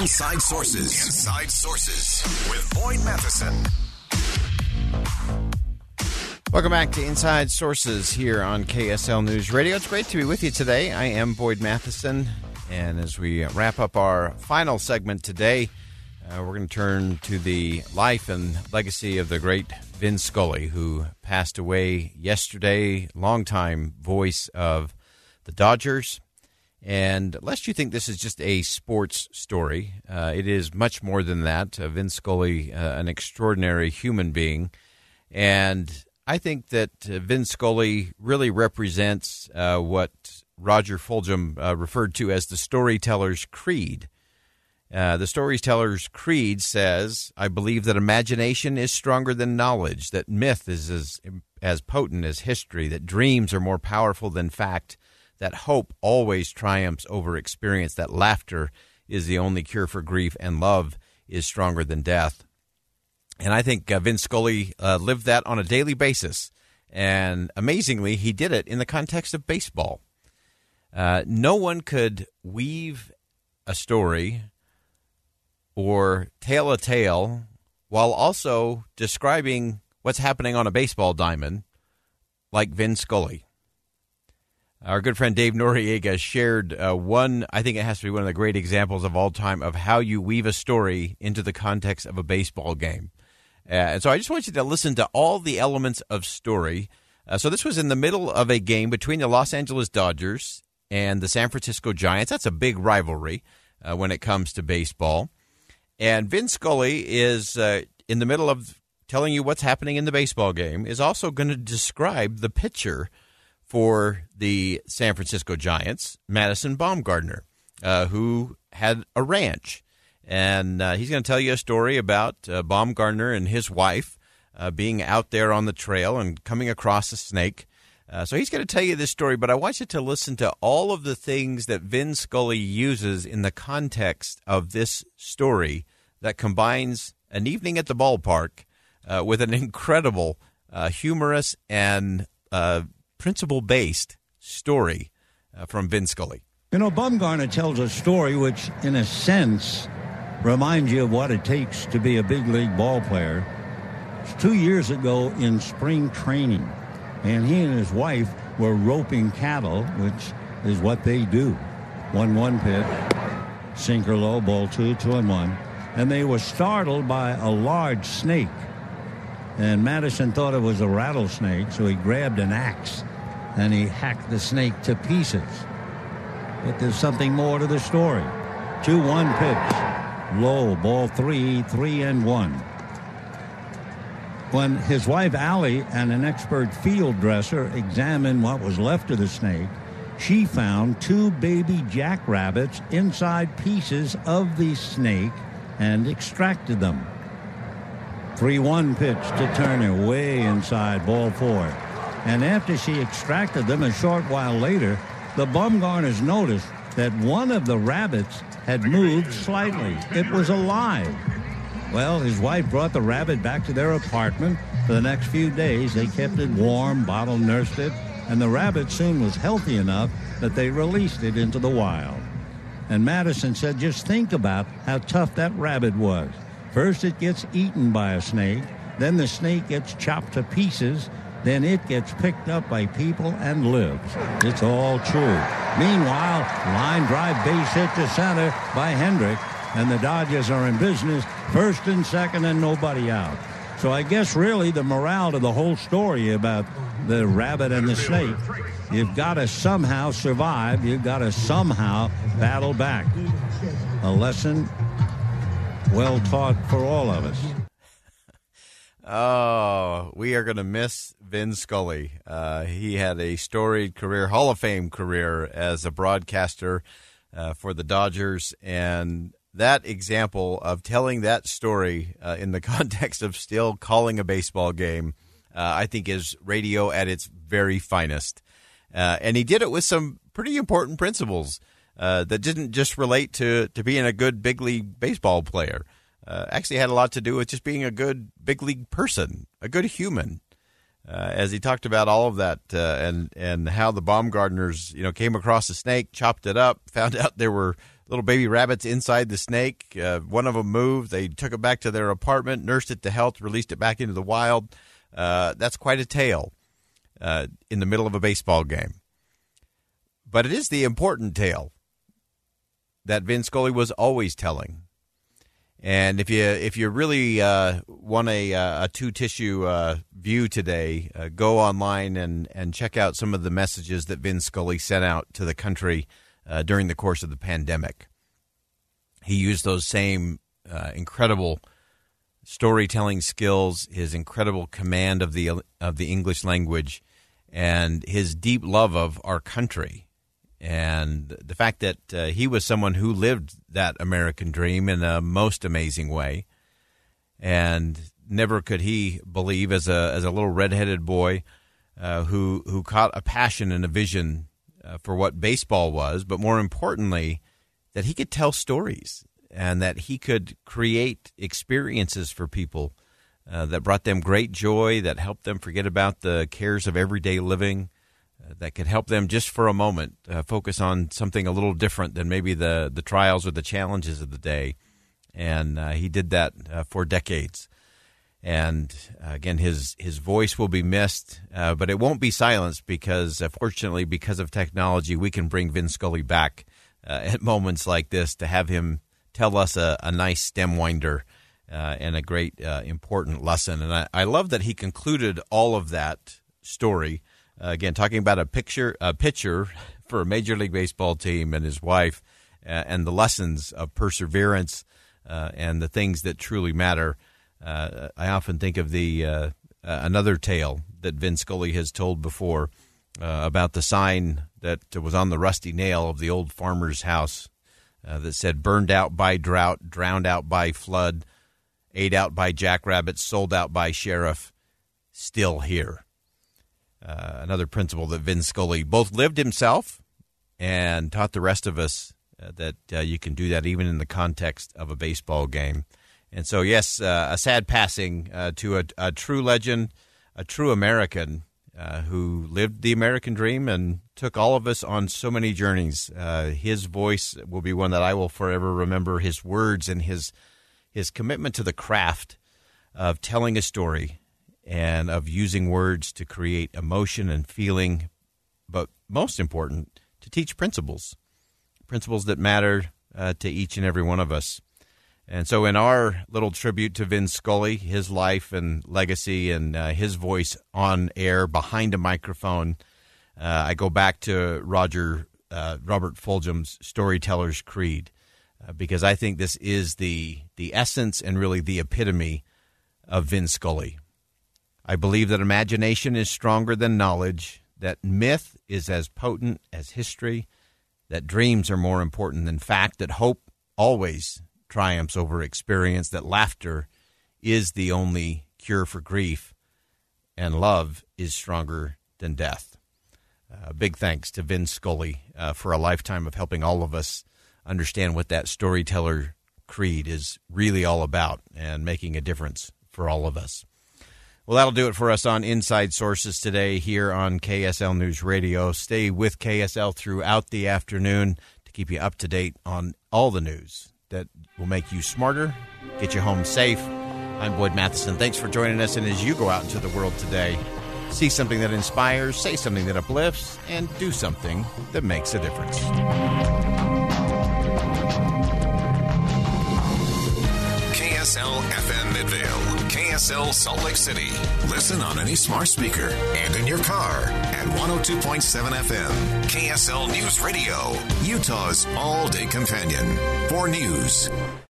Inside Sources. Inside Sources with Boyd Matheson. Welcome back to Inside Sources here on KSL News Radio. It's great to be with you today. I am Boyd Matheson, and as we wrap up our final segment today, uh, we're going to turn to the life and legacy of the great Vin Scully, who passed away yesterday, longtime voice of the Dodgers. And lest you think this is just a sports story, uh, it is much more than that. Uh, Vin Scully, uh, an extraordinary human being. And I think that uh, Vin Scully really represents uh, what Roger Fulghum uh, referred to as the storyteller's creed. The storyteller's creed says, I believe that imagination is stronger than knowledge, that myth is as, as potent as history, that dreams are more powerful than fact, that hope always triumphs over experience, that laughter is the only cure for grief, and love is stronger than death. And I think uh, Vin Scully uh, lived that on a daily basis. And amazingly, he did it in the context of baseball. Uh, no one could weave a story or tell a tale while also describing what's happening on a baseball diamond like Vin Scully. Our good friend Dave Noriega shared uh, one, I think it has to be one of the great examples of all time of how you weave a story into the context of a baseball game. Uh, and so I just want you to listen to all the elements of story. Uh, so this was in the middle of a game between the Los Angeles Dodgers and the San Francisco Giants. That's a big rivalry uh, when it comes to baseball. And Vin Scully is uh, in the middle of telling you what's happening in the baseball game, is also going to describe the pitcher for the San Francisco Giants, Madison Bumgarner, uh, who had a ranch. And uh, he's going to tell you a story about uh, Bumgarner and his wife uh, being out there on the trail and coming across a snake. Uh, so he's going to tell you this story, but I want you to listen to all of the things that Vin Scully uses in the context of this story that combines an evening at the ballpark uh, with an incredible, humorous, and principle based story uh, from Vin Scully. You know, Bumgarner tells a story which, in a sense, reminds you of what it takes to be a big league ball player. It's two years ago in spring training, and he and his wife were roping cattle, which is what they do. 1 1 pitch, sinker low, ball two, two and one. And they were startled by a large snake. And Madison thought it was a rattlesnake, so he grabbed an axe and he hacked the snake to pieces. But there's something more to the story. 2 1 pitch. Low, ball three, three and one. When his wife Ali and an expert field dresser examined what was left of the snake, she found two baby jackrabbits inside pieces of the snake and extracted them. 3 1 pitch to Turner, way inside, ball four. And after she extracted them a short while later, the Bumgarners noticed that one of the rabbits had moved slightly. It was alive. Well, his wife brought the rabbit back to their apartment. For the next few days, they kept it warm, bottle nursed it, and the rabbit soon was healthy enough that they released it into the wild. And Madison said, just think about how tough that rabbit was. First, it gets eaten by a snake, then the snake gets chopped to pieces, then it gets picked up by people and lives. It's all true. Meanwhile, line drive base hit to center by Kendrick, and the Dodgers are in business, first and second, and nobody out. So I guess really the morale to the whole story about the rabbit and the snake, you've got to somehow survive. You've got to somehow battle back. A lesson well taught for all of us. Oh, we are going to miss Vin Scully. Uh, he had a storied career, Hall of Fame career as a broadcaster uh, for the Dodgers. And that example of telling that story uh, in the context of still calling a baseball game, uh, I think is radio at its very finest. Uh, and he did it with some pretty important principles uh, that didn't just relate to, to being a good big league baseball player uh, actually had a lot to do with just being a good big league person, a good human. Uh, as he talked about all of that uh, and and how the Bumgarners you know came across a snake, chopped it up, found out there were little baby rabbits inside the snake. Uh, one of them moved. They took it back to their apartment, nursed it to health, released it back into the wild. Uh, that's quite a tale uh, in the middle of a baseball game. But it is the important tale that Vin Scully was always telling. And if you if you really uh, want a, uh, a two tissue uh, view today, uh, go online and, and check out some of the messages that Vin Scully sent out to the country uh, during the course of the pandemic. He used those same uh, incredible storytelling skills, his incredible command of the of the English language, and his deep love of our country and the fact that uh, he was someone who lived that American dream in a most amazing way, and never could he believe as a as a little redheaded boy uh, who who caught a passion and a vision uh, for what baseball was, but more importantly, that he could tell stories and that he could create experiences for people uh, that brought them great joy, that helped them forget about the cares of everyday living that could help them just for a moment uh, focus on something a little different than maybe the the trials or the challenges of the day. And uh, he did that uh, for decades. And uh, again, his his voice will be missed, uh, but it won't be silenced because, uh, fortunately, because of technology, we can bring Vin Scully back at moments like this to have him tell us a, a nice stem winder. and a great important lesson. And I, I love that he concluded all of that story uh, again, talking about a picture, a pitcher for a Major League Baseball team and his wife, uh, and the lessons of perseverance uh, and the things that truly matter. Uh, I often think of the uh, another tale that Vin Scully has told before about the sign that was on the rusty nail of the old farmer's house that said "burned out by drought, drowned out by flood, ate out by jackrabbits, sold out by sheriff, still here." Uh, another principle that Vin Scully both lived himself and taught the rest of us uh, that uh, you can do that even in the context of a baseball game. And so, yes, uh, a sad passing uh, to a, a, true legend, a true American who lived the American dream and took all of us on so many journeys. his voice will be one that I will forever remember. His words and his his commitment to the craft of telling a story and of using words to create emotion and feeling, but most important, to teach principles, principles that matter uh, to each and every one of us. And so, in our little tribute to Vin Scully, his life and legacy, and uh, his voice on air behind a microphone, uh, I go back to Roger uh, Robert Fulghum's Storyteller's Creed, uh, because I think this is the the essence and really the epitome of Vin Scully. I believe that imagination is stronger than knowledge, that myth is as potent as history, that dreams are more important than fact, that hope always triumphs over experience, that laughter is the only cure for grief, and love is stronger than death. Uh, big thanks to Vin Scully uh, for a lifetime of helping all of us understand what that storyteller creed is really all about and making a difference for all of us. Well, that'll do it for us on Inside Sources today here on KSL News Radio. Stay with KSL throughout the afternoon to keep you up to date on all the news that will make you smarter, get you home safe. I'm Boyd Matheson. Thanks for joining us. And as you go out into the world today, see something that inspires, say something that uplifts, and do something that makes a difference. KSL Salt Lake City. Listen on any smart speaker and in your car at 102.7 FM. KSL News Radio, Utah's all day companion for news.